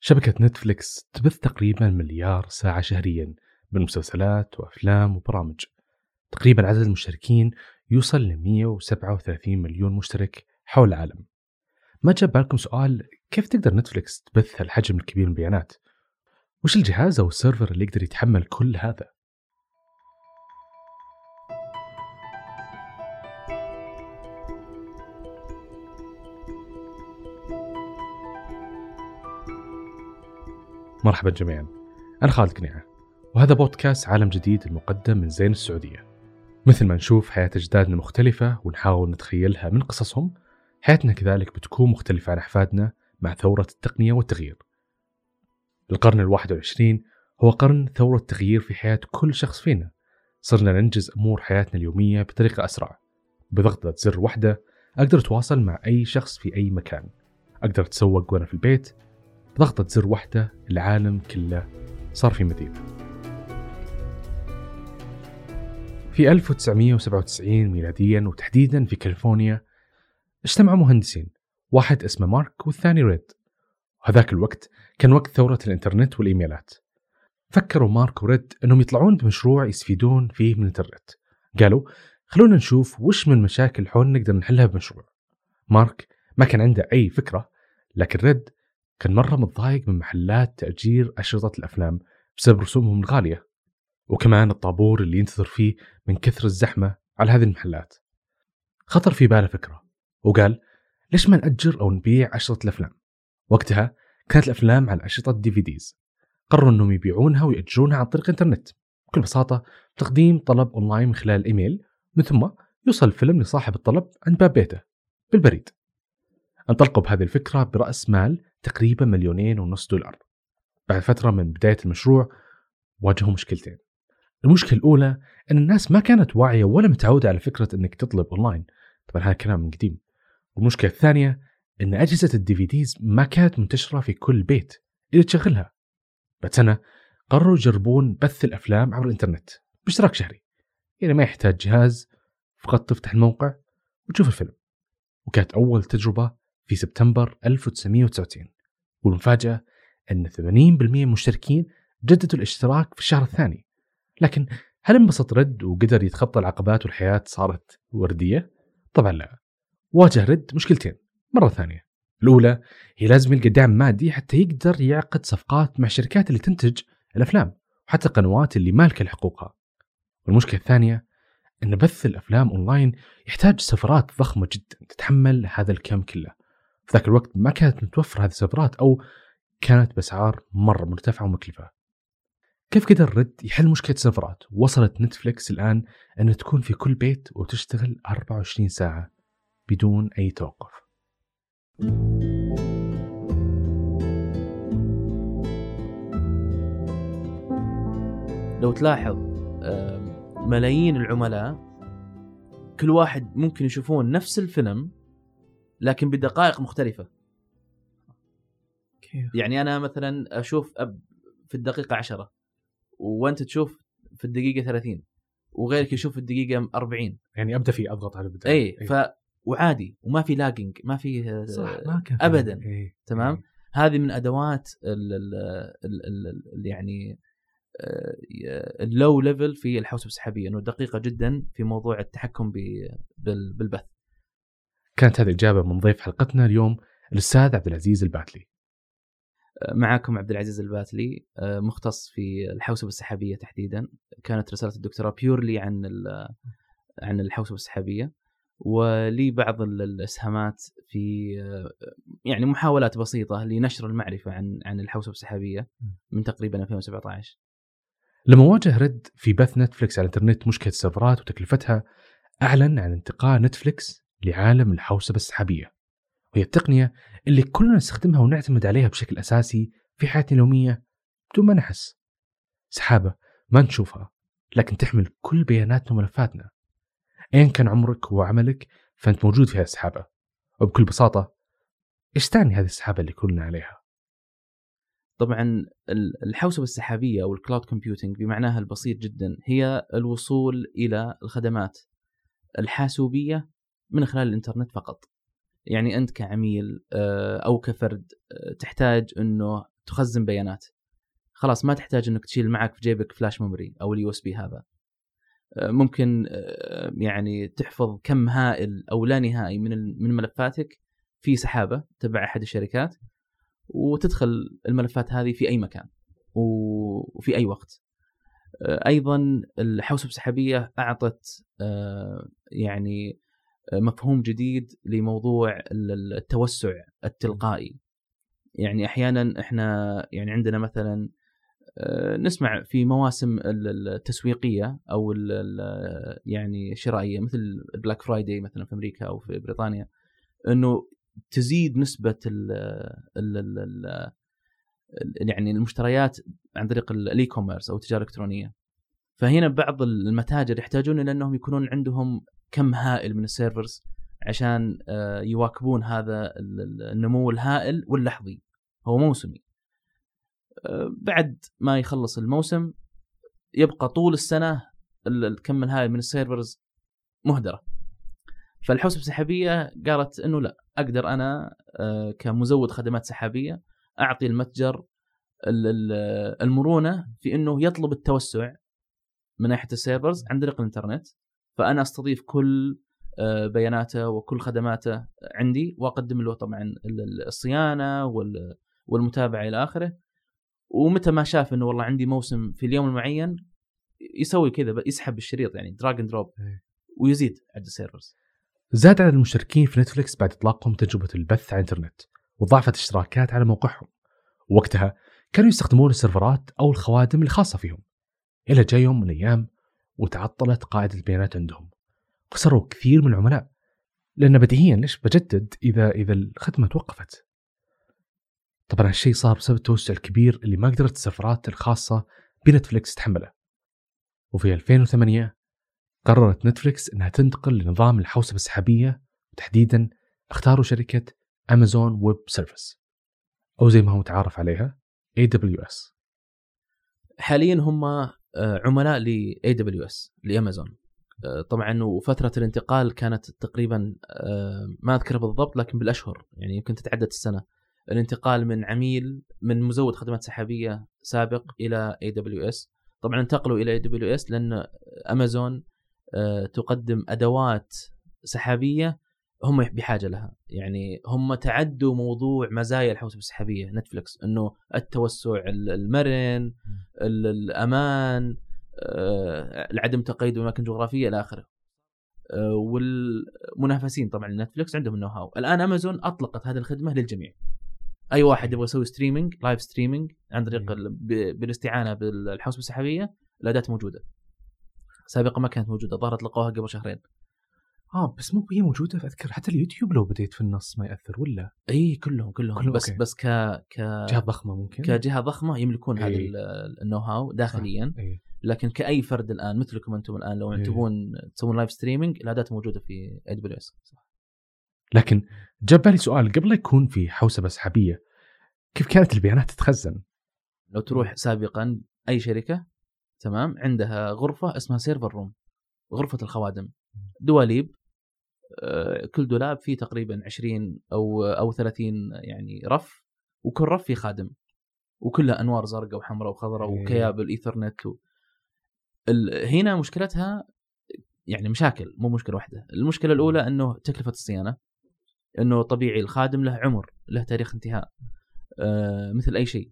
شبكة نتفليكس تبث تقريبا مليار ساعة شهريا من مسلسلات وأفلام وبرامج تقريبا عدد المشتركين يوصل ل 137 مليون مشترك حول العالم ما جاب بالكم سؤال كيف تقدر نتفليكس تبث هالحجم الكبير من البيانات؟ وش الجهاز أو ال server اللي يقدر يتحمل كل هذا؟ مرحبا جميعا. أنا خالد قنيعة وهذا بودكاست عالم جديد المقدم من زين السعودية. مثل ما نشوف حياة أجدادنا مختلفة ونحاول نتخيلها من قصصهم. حياتنا كذلك بتكون مختلفة عن أحفادنا مع ثورة التقنية والتغيير. القرن الواحد والعشرين هو قرن ثورة تغيير في حياة كل شخص فينا. صرنا ننجز أمور حياتنا اليومية بطريقة أسرع. بضغطة زر واحدة أقدر أتواصل مع أي شخص في أي مكان. أقدر أتسوق وأنا في البيت بضغطة زر واحدة العالم كله صار في مدينة. في 1997 ميلاديا وتحديدا في كاليفورنيا اجتمع مهندسين واحد اسمه مارك والثاني ريد. وهذاك الوقت كان وقت ثورة الإنترنت والإيميلات. فكروا مارك وريد أنهم يطلعون بمشروع يستفيدون فيه من الإنترنت. قالوا خلونا نشوف وش من مشاكل حول نقدر نحلها بمشروع. مارك ما كان عنده أي فكرة لكن ريد كان مرة متضايق من محلات تأجير أشرطة الأفلام بسبب رسومهم الغالية وكمان الطابور اللي ينتظر فيه من كثر الزحمة على هذه المحلات. خطر في باله فكرة وقال ليش ما نأجر أو نبيع أشرطة الأفلام؟ وقتها كانت الأفلام على أشرطة DVDs قرروا أنهم يبيعونها ويأجرونها عن طريق الإنترنت. بكل بساطة تقديم طلب أونلاين من خلال الإيميل من ثم يوصل الفيلم لصاحب الطلب عند باب بيته بالبريد. انطلقوا بهذه الفكرة برأس مال تقريبا مليونين ونص دولار. بعد فترة من بداية المشروع واجهوا مشكلتين. المشكلة الأولى أن الناس ما كانت واعية ولا متعودة على فكرة أنك تطلب أونلاين. طبعا هذا كلام من قديم. والمشكلة الثانية أن أجهزة ال DVDs ما كانت منتشرة في كل بيت اللي تشغلها. بعد سنة قرروا يجربون بث الأفلام عبر الإنترنت باشتراك شهري. يعني ما يحتاج جهاز فقط تفتح الموقع وتشوف الفيلم. وكانت أول تجربة في سبتمبر 1999 والمفاجأة أن 80% من المشتركين جددوا الاشتراك في الشهر الثاني. لكن هل انبسط رد وقدر يتخطى العقبات والحياة صارت وردية؟ طبعا لا. واجه رد مشكلتين مرة ثانية. الأولى هي لازم يلقى دعم مادي حتى يقدر يعقد صفقات مع الشركات اللي تنتج الأفلام وحتى القنوات اللي مالكة لحقوقها والمشكلة الثانية أن بث الأفلام أونلاين يحتاج سيرفرات ضخمة جدا تتحمل هذا الكم كله. في ذاك الوقت ما كانت متوفرة هذه السيرفرات أو كانت بأسعار مرة مرتفعة ومكلفة. كيف قدر ريد يحل مشكلة السيرفرات وصلت نتفليكس الآن أن تكون في كل بيت وتشتغل 24 ساعة بدون أي توقف. لو تلاحظ ملايين العملاء كل واحد ممكن يشوفون نفس الفيلم لكن بدقائق مختلفة كيف؟ يعني أنا مثلا أشوف أب في الدقيقة 10 وأنت تشوف في الدقيقة 30 وغيرك يشوف في الدقيقة 40 يعني أبدأ فيه أضغط على البداية اي ف وعادي وما في lagging ما في صح ما كان أبداً. إيه. تمام إيه. هذه من أدوات ال ال ال ال ال يعني آه، ال low level في الحوسبة السحابية إنه دقيقة جدا في موضوع التحكم بالبث كانت هذه اجابه من ضيف حلقتنا اليوم الأستاذ عبد العزيز الباتلي. معكم عبد العزيز الباتلي آه، مختص في الحوسبة السحابية تحديدا. كانت رسالة الدكتوراه بيورلي عن عن الحوسبة السحابية. ولي بعض ال- الإسهامات في آه، يعني محاولات بسيطة لنشر المعرفة عن عن الحوسبة السحابية من تقريبا 2017 لما واجه رد في بث نتفلكس على الإنترنت مشكلة السيرفرات وتكلفتها أعلن عن انتقال نتفلكس لعالم الحوسبة السحابية. وهي التقنية اللي كلنا نستخدمها ونعتمد عليها بشكل أساسي في حياتنا اليومية بدون ما نحس. سحابة ما نشوفها لكن تحمل كل بياناتنا وملفاتنا. ايا كان عمرك وعملك فأنت موجود في هذه السحابة. وبكل بساطة إيش تعني هذه السحابة اللي كلنا عليها؟ طبعا ال- الحوسبة السحابية أو ال cloud computing بمعناها البسيط جدا هي الوصول إلى الخدمات الحاسوبية من خلال الإنترنت فقط. يعني أنت كعميل آه، أو كفرد آه، تحتاج إنه تخزن بيانات. خلاص ما تحتاج إنك تشيل معك في جيبك flash memory أو ال USB هذا. آه، ممكن يعني تحفظ كم هائل أو لا نهائي من من ملفاتك في سحابة تبع أحد الشركات وتدخل الملفات هذه في أي مكان وفي أي وقت. أيضا الحوسبة السحابية أعطت يعني مفهوم جديد لموضوع ال- ال- التوسع التلقائي. يعني أحيانا إحنا يعني عندنا مثلا آه، نسمع في مواسم ال- ال- التسويقية أو يعني الشرائيه مثل ال Black Friday مثلا في أمريكا أو في بريطانيا إنه تزيد نسبة ال ال ال يعني المشتريات عن طريق ال- ال e-commerce أو التجارة الإلكترونية فهنا بعض المتاجر يحتاجون إلى أنهم يكونون عندهم كم هائل من ال servers عشان آه، يواكبون هذا ال- ال- النمو الهائل واللحظي. هو موسمي. آه، بعد ما يخلص الموسم يبقى طول السنة ال- الكم الهائل من ال servers مهدرة. فالحوسبة السحابية قالت إنه لا أقدر أنا آه، كمزود خدمات سحابية أعطي المتجر ال- ال- المرونة في إنه يطلب التوسع من ناحية ال servers عن طريق الإنترنت فأنا أستضيف كل آه، بياناته وكل خدماته عندي وأقدم له طبعا ال- ال- الصيانة وال- والمتابعة إلى آخره. ومتى ما شاف إنه والله عندي موسم في اليوم المعين يسوي كذا يسحب الشريط يعني drag and drop. ويزيد عدد ال servers. زاد عدد المشتركين في نتفلكس بعد إطلاقهم تجربة البث على الإنترنت وضاعفت اشتراكات على موقعهم. وقتها كانوا يستخدمون السيرفرات أو الخوادم الخاصة فيهم. إلى جاء يوم من الأيام وتعطلت قاعدة البيانات عندهم. خسروا كثير من العملاء لأن بديهيا ليش؟ بجدد إذا إذا الخدمة توقفت. طبعا هالشيء صار بسبب التوسع الكبير اللي ما قدرت السيرفرات الخاصة بنتفلكس تحمله. وفي 2008 قررت نتفلكس إنها تنتقل لنظام الحوسبة السحابية وتحديدا اختاروا شركة Amazon Web Services. أو زي ما هو متعارف عليها AWS حاليا هم آه، عملاء ل AWS لامازون آه، طبعا وفترة الانتقال كانت تقريبا آه، ما أذكر بالضبط لكن بالأشهر يعني يمكن تتعدى السنة. الانتقال من عميل من مزود خدمات سحابية سابق إلى AWS طبعا انتقلوا إلى AWS لأن امازون آه، تقدم أدوات سحابية هم بحاجة لها. يعني هم تعدوا موضوع مزايا الحوسبه السحابية. نتفلكس إنه التوسع المرن ال- الأمان آه، عدم تقيد بأماكن جغرافية إلى آخره. آه، والمنافسين طبعا نتفلكس عندهم ال know-how الآن أمازون أطلقت هذه الخدمة للجميع. أي واحد يبغى يسوي streaming live streaming عن طريق بالاستعانة بالحوسبه السحابية الأداة موجودة. سابقا ما كانت موجودة ظهرت لقوها قبل شهرين. آه بس مو هي موجودة اذكر حتى اليوتيوب لو بديت في النص ما يأثر ولا؟ إي كلهم كلهم. كلهم، بس okay. بس ك ك جهة ضخمة ممكن؟ كجهة ضخمة يملكون هذا. ال- ال know-how داخليا. إي. لكن كأي فرد الآن مثلكم أنتم الآن لو. تبون تسوون live streaming الاداه موجودة في AWS لكن جاب بالي سؤال قبل لا يكون في حوسبه سحابيه كيف كانت البيانات تتخزن؟ لو تروح سابقا أي شركة تمام عندها غرفة اسمها server room غرفة الخوادم. دواليب آه، كل دولاب فيه تقريبا 20 أو أو 30 يعني رف وكل رف فيه خادم وكلها أنوار زرقاء وحمراء وخضراء إيه. وكيابل إيثرنت و... ال... هنا مشكلتها يعني مشاكل مو مشكلة واحدة. المشكلة الأولى إنه تكلفة الصيانة إنه طبيعي الخادم له عمر له تاريخ انتهاء آه مثل أي شيء.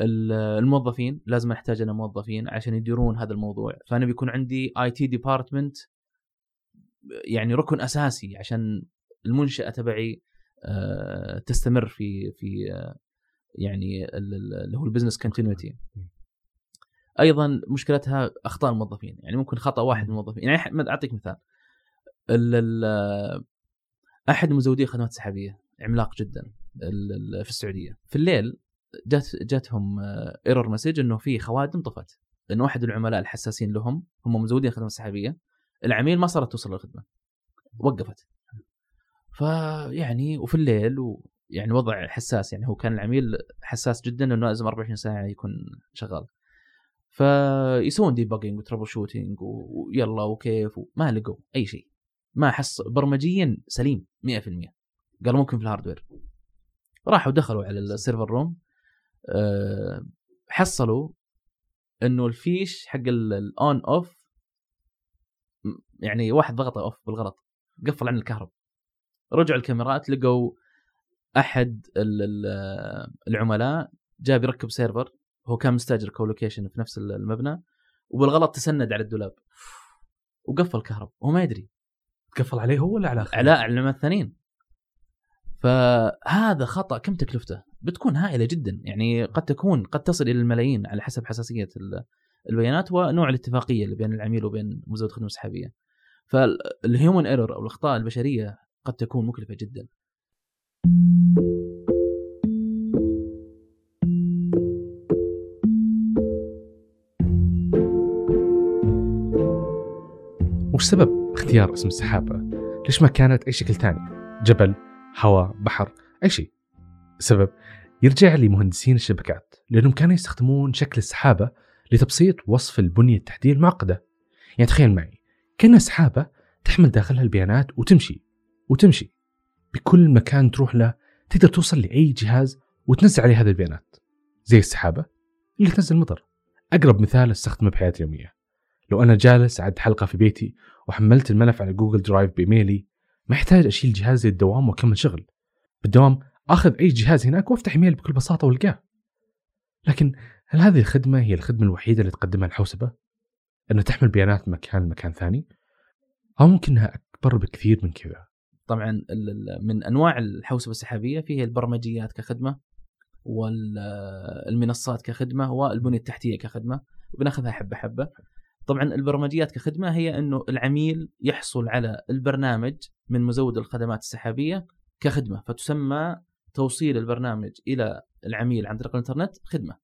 ال- الموظفين لازم أحتاج أنا موظفين عشان يديرون هذا الموضوع. فأنا بيكون عندي IT department يعني ركن أساسي عشان المنشأة تبعي آه، تستمر في في آه، يعني ال- ال- اللي هو ال business continuity أيضا مشكلتها أخطاء الموظفين يعني ممكن خطأ واحد من الموظفين. يعني أعطيك مثال. ال- ال- أحد مزودي الخدمات السحابيه عملاق جدا في السعودية. في الليل جات جاتهم error message إنه في خوادم طفت لأنه واحد العملاء الحساسين لهم هم مزودين الخدمات السحابيه العميل ما صارت توصل الخدمه وقفت. فيعني وفي الليل و... يعني وضع حساس يعني هو كان العميل حساس جدا إنه لازم 24 ساعة يكون شغال. فيسوون debugging و troubleshooting ويلا وكيف وما لقوا أي شيء. ما حص برمجيا سليم 100% قالوا ممكن في ال hardware راحوا دخلوا على ال server room أه حصلوا إنه الفيش حق ال on off يعني واحد ضغط off بالغلط قفل عن الكهرب. رجعوا الكاميرات لقوا أحد العملاء جاء بيركب server هو كان مستأجر colocation في نفس المبنى وبالغلط تسند على الدولاب. وقفل الكهرب وهو ما يدري. قفل عليه هو ولا على على على الثانيين. فهذا خطأ كم تكلفته؟ بتكون هائلة جدا يعني قد تكون قد تصل إلى الملايين على حسب حساسية البيانات ونوع الاتفاقية اللي بين العميل وبين مزود الخدمه السحابيه. فال human error أو الأخطاء البشرية قد تكون مكلفة جدا. وش سبب اختيار اسم السحابة؟ ليش ما كانت أي شكل ثاني؟ جبل، هواء، بحر، أي شيء. السبب يرجع لمهندسين الشبكات لأنهم كانوا يستخدمون شكل السحابة لتبسيط وصف البنية التحتية المعقدة. يعني تخيل معي كأنها سحابة تحمل داخلها البيانات وتمشي وتمشي. بكل مكان تروح له تقدر توصل لأي جهاز وتنزل عليه هذه البيانات. زي السحابة اللي تنزل مطر أقرب مثال أستخدمه بحياتي اليومية. لو أنا جالس أعد حلقة في بيتي وحملت الملف على Google Drive بإيميلي ما يحتاج أشيل جهازي للدوام وأكمل شغل. بالدوام أخذ أي جهاز هناك وأفتح إيميل بكل بساطة وألقاه. لكن هل هذه الخدمة هي الخدمة الوحيدة اللي تقدمها الحوسبة؟ أنها تحمل بيانات مكان لمكان ثاني؟ أو ممكن أنها أكبر بكثير من كذا؟ طبعا من أنواع الحوسبة السحابية فيها البرمجيات كخدمة والمنصات كخدمة والبنية التحتية كخدمة وبناخذها حبة حبة طبعا البرمجيات كخدمة هي إنه العميل يحصل على البرنامج من مزود الخدمات السحابية كخدمة فتسمى توصيل البرنامج إلى العميل عن طريق الإنترنت أوكي.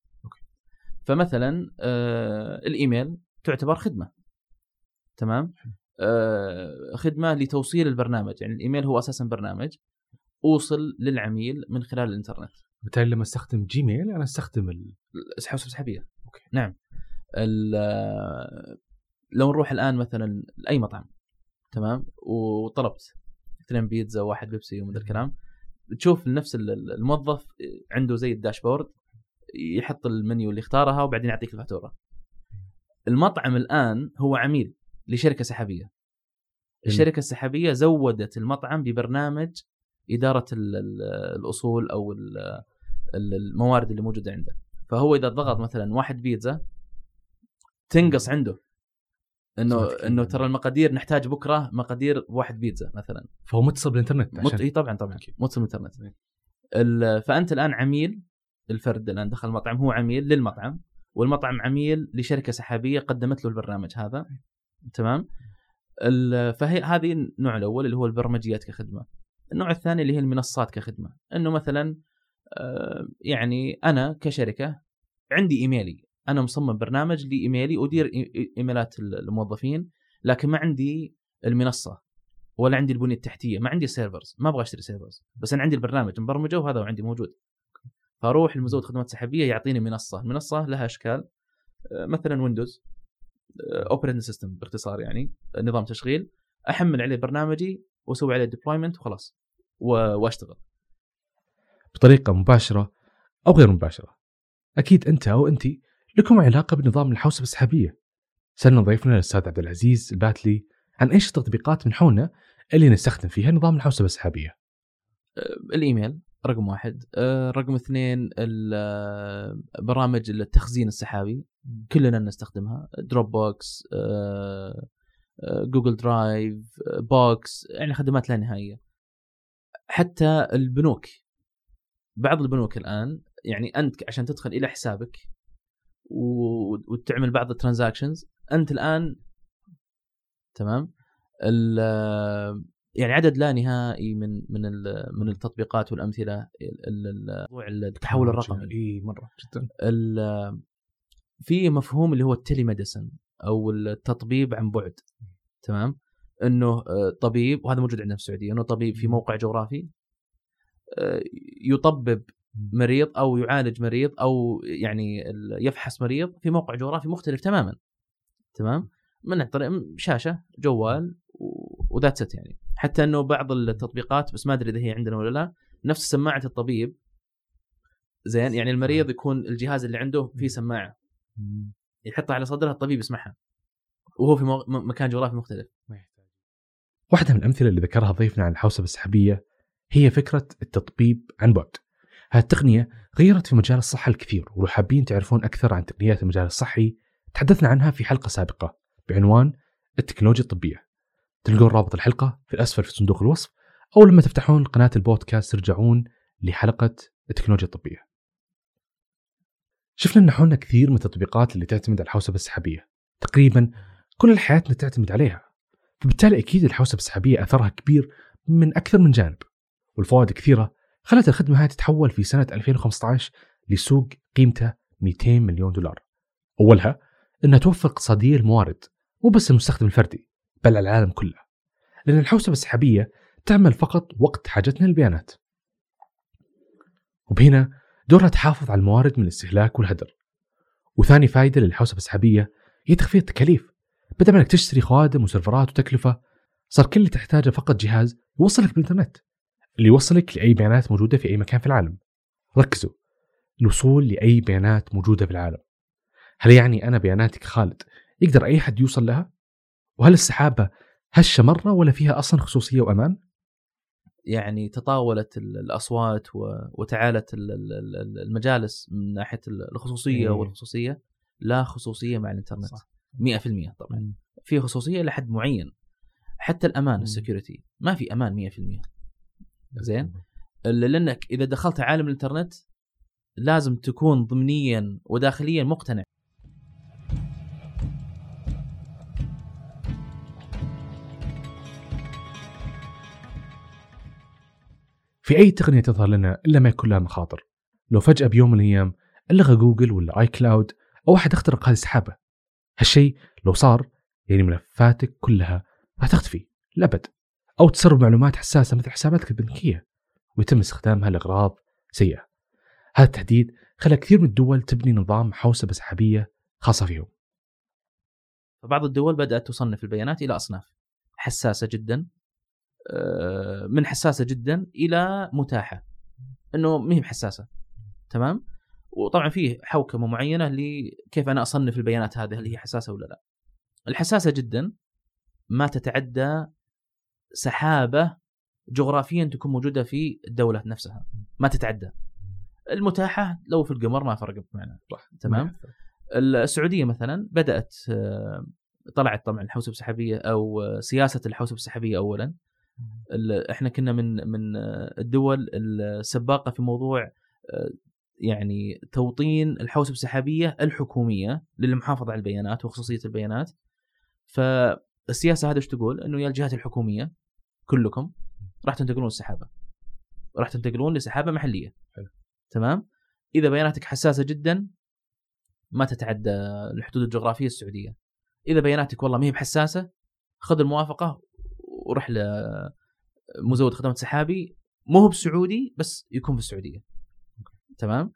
فمثلا آه الإيميل تعتبر خدمة. تمام؟ آه خدمة لتوصيل البرنامج يعني الإيميل هو أساسا برنامج اوصل للعميل من خلال الإنترنت. بالتالي لما أستخدم Gmail أنا أستخدم الحوسبه السحابيه أوكي. نعم. لو نروح الآن مثلا لأي مطعم تمام؟ وطلبت اثنين بيتزا وواحد بيبسي ومن الكلام. تشوف نفس الموظف عنده زي ال dashboard يحط المنيو اللي اختارها وبعدين يعطيك الفاتورة. المطعم الآن هو عميل لشركة سحابية. الشركة السحابية زودت المطعم ببرنامج إدارة الأصول أو الموارد اللي موجودة عنده. فهو إذا ضغط مثلا واحد بيتزا تنقص عنده. إنه إنه ترى المقادير نحتاج بكرة مقادير واحد بيتزا مثلا. فهو متصل بالإنترنت عشان... إي طبعا طبعا. متصل بالإنترنت. فأنت الآن عميل الفرد الان دخل المطعم هو عميل للمطعم والمطعم عميل لشركة سحابية قدمت له البرنامج هذا. تمام؟ فهي هذه النوع الأول اللي هو البرمجيات كخدمة. النوع الثاني اللي هي المنصات كخدمة. إنه مثلا آه، يعني أنا كشركة عندي إيميلي. أنا مصمم برنامج لايميلي أدير إيميلات الموظفين لكن ما عندي المنصة ولا عندي البنية التحتية ما عندي servers ما أبغى أشتري servers بس أنا عندي البرنامج مبرمجة وهذا عندي موجود. فاروح لمزود خدمات سحابية يعطيني منصة. المنصه لها اشكال. آه، مثلا Windows operating system باختصار يعني نظام تشغيل. أحمل عليه برنامجي وأسوي عليه deployment وخلاص. وأشتغل. بطريقة مباشرة أو غير مباشرة. أكيد أنت أو أنت لكم علاقة بنظام الحوسبة السحابية. سالنا ضيفنا الاستاذ عبد العزيز الباتلي عن إيش التطبيقات من حولنا اللي نستخدم فيها نظام الحوسبة السحابية. أه، الإيميل. رقم واحد. أه، رقم اثنين برامج التخزين السحابي. كلنا نستخدمها. Dropbox Google Drive Box يعني خدمات لا نهائية. حتى البنوك. بعض البنوك الآن يعني أنت عشان تدخل إلى حسابك وتعمل بعض ال transactions أنت الآن تمام؟ يعني عدد لا نهائي من من من التطبيقات والأمثلة موضوع التحول الرقمي إي مرة جدا. في مفهوم اللي هو التلي ميديسن أو التطبيب عن بعد. تمام؟ إنه طبيب وهذا موجود عندنا في السعودية إنه طبيب في موقع جغرافي آه، يطبب مريض أو يعالج مريض أو يعني يفحص مريض في موقع جغرافي مختلف تماما. تمام؟ من طريق شاشة جوال وذات ست يعني. حتى إنه بعض التطبيقات بس ما أدري إذا هي عندنا ولا لا نفس سماعة الطبيب. زين يعني المريض يكون الجهاز اللي عنده فيه سماعة. يحطها على صدره الطبيب يسمعها. وهو في مكان جغرافي مختلف. واحدة من الأمثلة اللي ذكرها ضيفنا عن الحوسبة السحابية هي فكرة التطبيب عن بعد. هالتقنية غيرت في مجال الصحة الكثير ولو حابين تعرفون أكثر عن تقنيات المجال الصحي تحدثنا عنها في حلقة سابقة بعنوان التكنولوجيا الطبية. تلقون رابط الحلقة في الأسفل في صندوق الوصف أو لما تفتحون قناة البودكاست ترجعون لحلقة التكنولوجيا الطبية. شفنا أن حولنا كثير من التطبيقات اللي تعتمد على الحوسبة السحابية. تقريبا كل حياتنا تعتمد عليها. فبالتالي أكيد الحوسبة السحابية أثرها كبير من أكثر من جانب والفوائد كثيرة خلت الخدمة هذه تتحول في سنة 2015 لسوق قيمته 200 مليون دولار. أولها إنها توفر اقتصاديه الموارد مو بس المستخدم الفردي بل على العالم كله. لأن الحوسبة السحابية تعمل فقط وقت حاجتنا للبيانات. وبهنا دورها تحافظ على الموارد من الاستهلاك والهدر. وثاني فائده للحوسبة السحابية هي تخفيض التكاليف. بدل ما إنك تشتري خوادم وسيرفرات وتكلفة صار كل اللي تحتاجه فقط جهاز يوصلك بالإنترنت اللي يوصلك لأي بيانات موجودة في أي مكان في العالم. ركزوا الوصول لأي بيانات موجودة في العالم. هل يعني أنا بياناتك خالد يقدر أي حد يوصل لها؟ وهل السحابة هشة مرة ولا فيها أصلا خصوصية وأمان؟ يعني تطاولت ال- الأصوات وتعالت ال- ال- ال- المجالس من ناحية ال- الخصوصية إيه. والخصوصية. لا خصوصية مع الإنترنت. صح. 100% طبعا. في خصوصية لحد معين. حتى الأمان. ال security. ما في أمان 100% زين؟ لأنك إذا دخلت عالم الإنترنت لازم تكون ضمنيا وداخليا مقتنع. في أي تقنية تظهر لنا إلا ما يكون لها مخاطر. لو فجأة بيوم من الأيام ألغى جوجل ولا اي cloud أو احد اخترق هذه السحابة. هالشيء لو صار يعني ملفاتك كلها راح تختفي لأبد أو تسرب معلومات حساسة مثل حساباتك البنكية ويتم استخدامها لاغراض سيئة. هذا التهديد خلى كثير من الدول تبني نظام حوسبة سحابية خاصة فيهم. فبعض الدول بدأت تصنف البيانات إلى أصناف حساسة جدا من حساسة جدا إلى متاحة. إنه ما هي بحساسة. تمام؟ وطبعا فيه حوكمة معينة لكيف أنا أصنف البيانات هذه هل هي حساسة ولا لا. الحساسة جدا ما تتعدى سحابة جغرافيا تكون موجودة في الدولة نفسها. ما تتعدى. المتاحة لو في القمر ما فرقت معنا صح. تمام؟ السعودية مثلا بدأت آه، طلعت طبعا الحوسبة السحابية أو آه، سياسة الحوسبة السحابية اولا. إحنا كنا من من الدول السباقة في موضوع آه، يعني توطين الحوسبة السحابية الحكومية للمحافظة على البيانات وخصوصية البيانات فالسياسة هذا إيش تقول؟ إنه يا الجهات الحكومية كلكم راح تنتقلون السحابه راح تنتقلون لسحابة محلية حلو. تمام؟ إذا بياناتك حساسة جدا ما تتعدى الحدود الجغرافية السعودية إذا بياناتك والله ما هي بحساسة خذ الموافقة وروح لمزود خدمات سحابي. مو هو بسعودي بس يكون في السعودية. تمام؟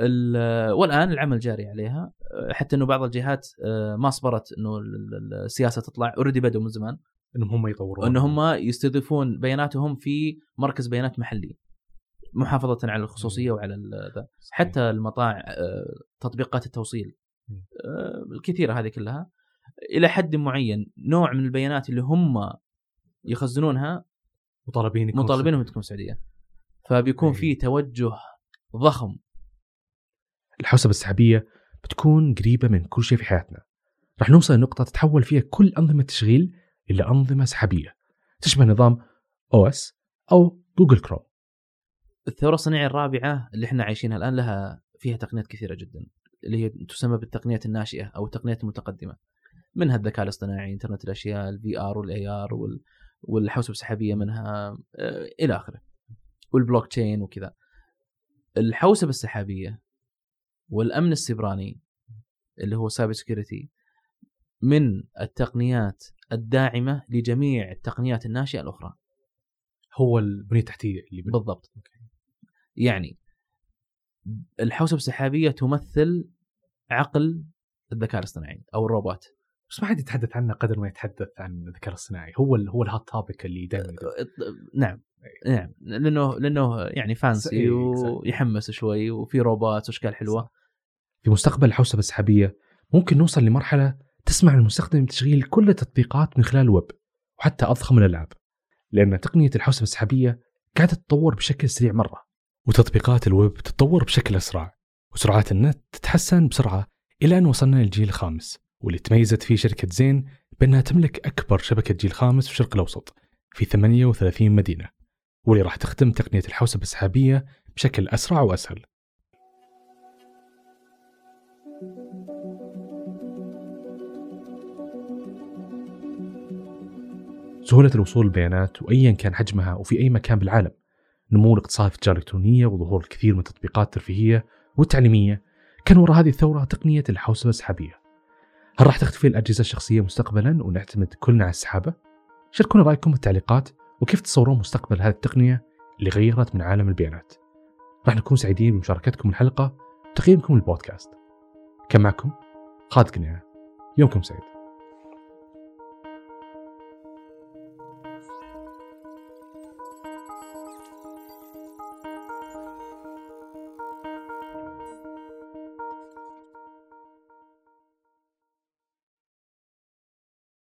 ال- والآن العمل جاري عليها. حتى إنه بعض الجهات آه، ما صبرت إنه ال- ال- السياسة تطلع. already بدوا من زمان. إنهم هم يطورون. إنه هم يستضيفون بياناتهم في مركز بيانات محلي. محافظة على الخصوصية وعلى ذا. حتى المطاعم آه، تطبيقات التوصيل. آه، الكثيرة هذه كلها. إلى حد معين نوع من البيانات اللي هم يخزنونها مطالبين مطالبينهم تكون سعودية. فبيكون أي. في توجه ضخم. الحوسبة السحابية بتكون قريبة من كل شيء في حياتنا. راح نوصل لنقطة تتحول فيها كل أنظمة التشغيل إلى أنظمة سحابية. تشبه نظام أو اس أو جوجل كروم. الثورة الصناعية الرابعة اللي إحنا عايشينها الآن لها فيها تقنيات كثيرة جدا اللي هي تسمى بالتقنيات الناشئة أو التقنيات المتقدمة. منها الذكاء الاصطناعي إنترنت الأشياء ال VR وال AR والحوسبة السحابية منها آه، إلى آخره. والبلوك تشين وكذا. الحوسبة السحابية والأمن السيبراني اللي هو cyber security من التقنيات الداعمة لجميع التقنيات الناشئة الأخرى. هو البنية التحتية اللي بن... بالضبط. يعني الحوسبة السحابية تمثل عقل الذكاء الاصطناعي أو الروبوت. بس ما حد يتحدث عنه قدر ما يتحدث عن الذكاء الاصطناعي. هو ال هو ال hot topic اللي دائما نعم نعم لأنه لأنه يعني fancy إيه، ويحمس شوي وفي روبوت وأشكال حلوة. في مستقبل الحوسبه السحابيه ممكن نوصل لمرحلة تسمح للمستخدم تشغيل كل التطبيقات من خلال الويب وحتى أضخم الألعاب. لأن تقنية الحوسبه السحابيه قاعدة تتطور بشكل سريع مرة وتطبيقات الويب تتطور بشكل أسرع وسرعات النت تتحسن بسرعة إلى أن وصلنا للجيل الخامس. واللي تميزت فيه شركة زين بأنها تملك أكبر شبكة جيل خامس في الشرق الأوسط في 38 مدينة واللي راح تخدم تقنية الحوسبة السحابية بشكل أسرع وأسهل. سهولة الوصول للبيانات وأيا كان حجمها وفي أي مكان بالعالم نمو الاقتصاد في التجارة الإلكترونية وظهور الكثير من التطبيقات الترفيهية والتعليمية كان وراء هذه الثورة تقنية الحوسبة السحابية. هل راح تختفي الأجهزة الشخصية مستقبلا ونعتمد كلنا على السحابة؟ شاركونا رأيكم في التعليقات وكيف تصورون مستقبل هذه التقنية اللي غيرت من عالم البيانات؟ راح نكون سعيدين بمشاركتكم الحلقة وتقييمكم للبودكاست. كان معكم خالد قناع يومكم سعيد.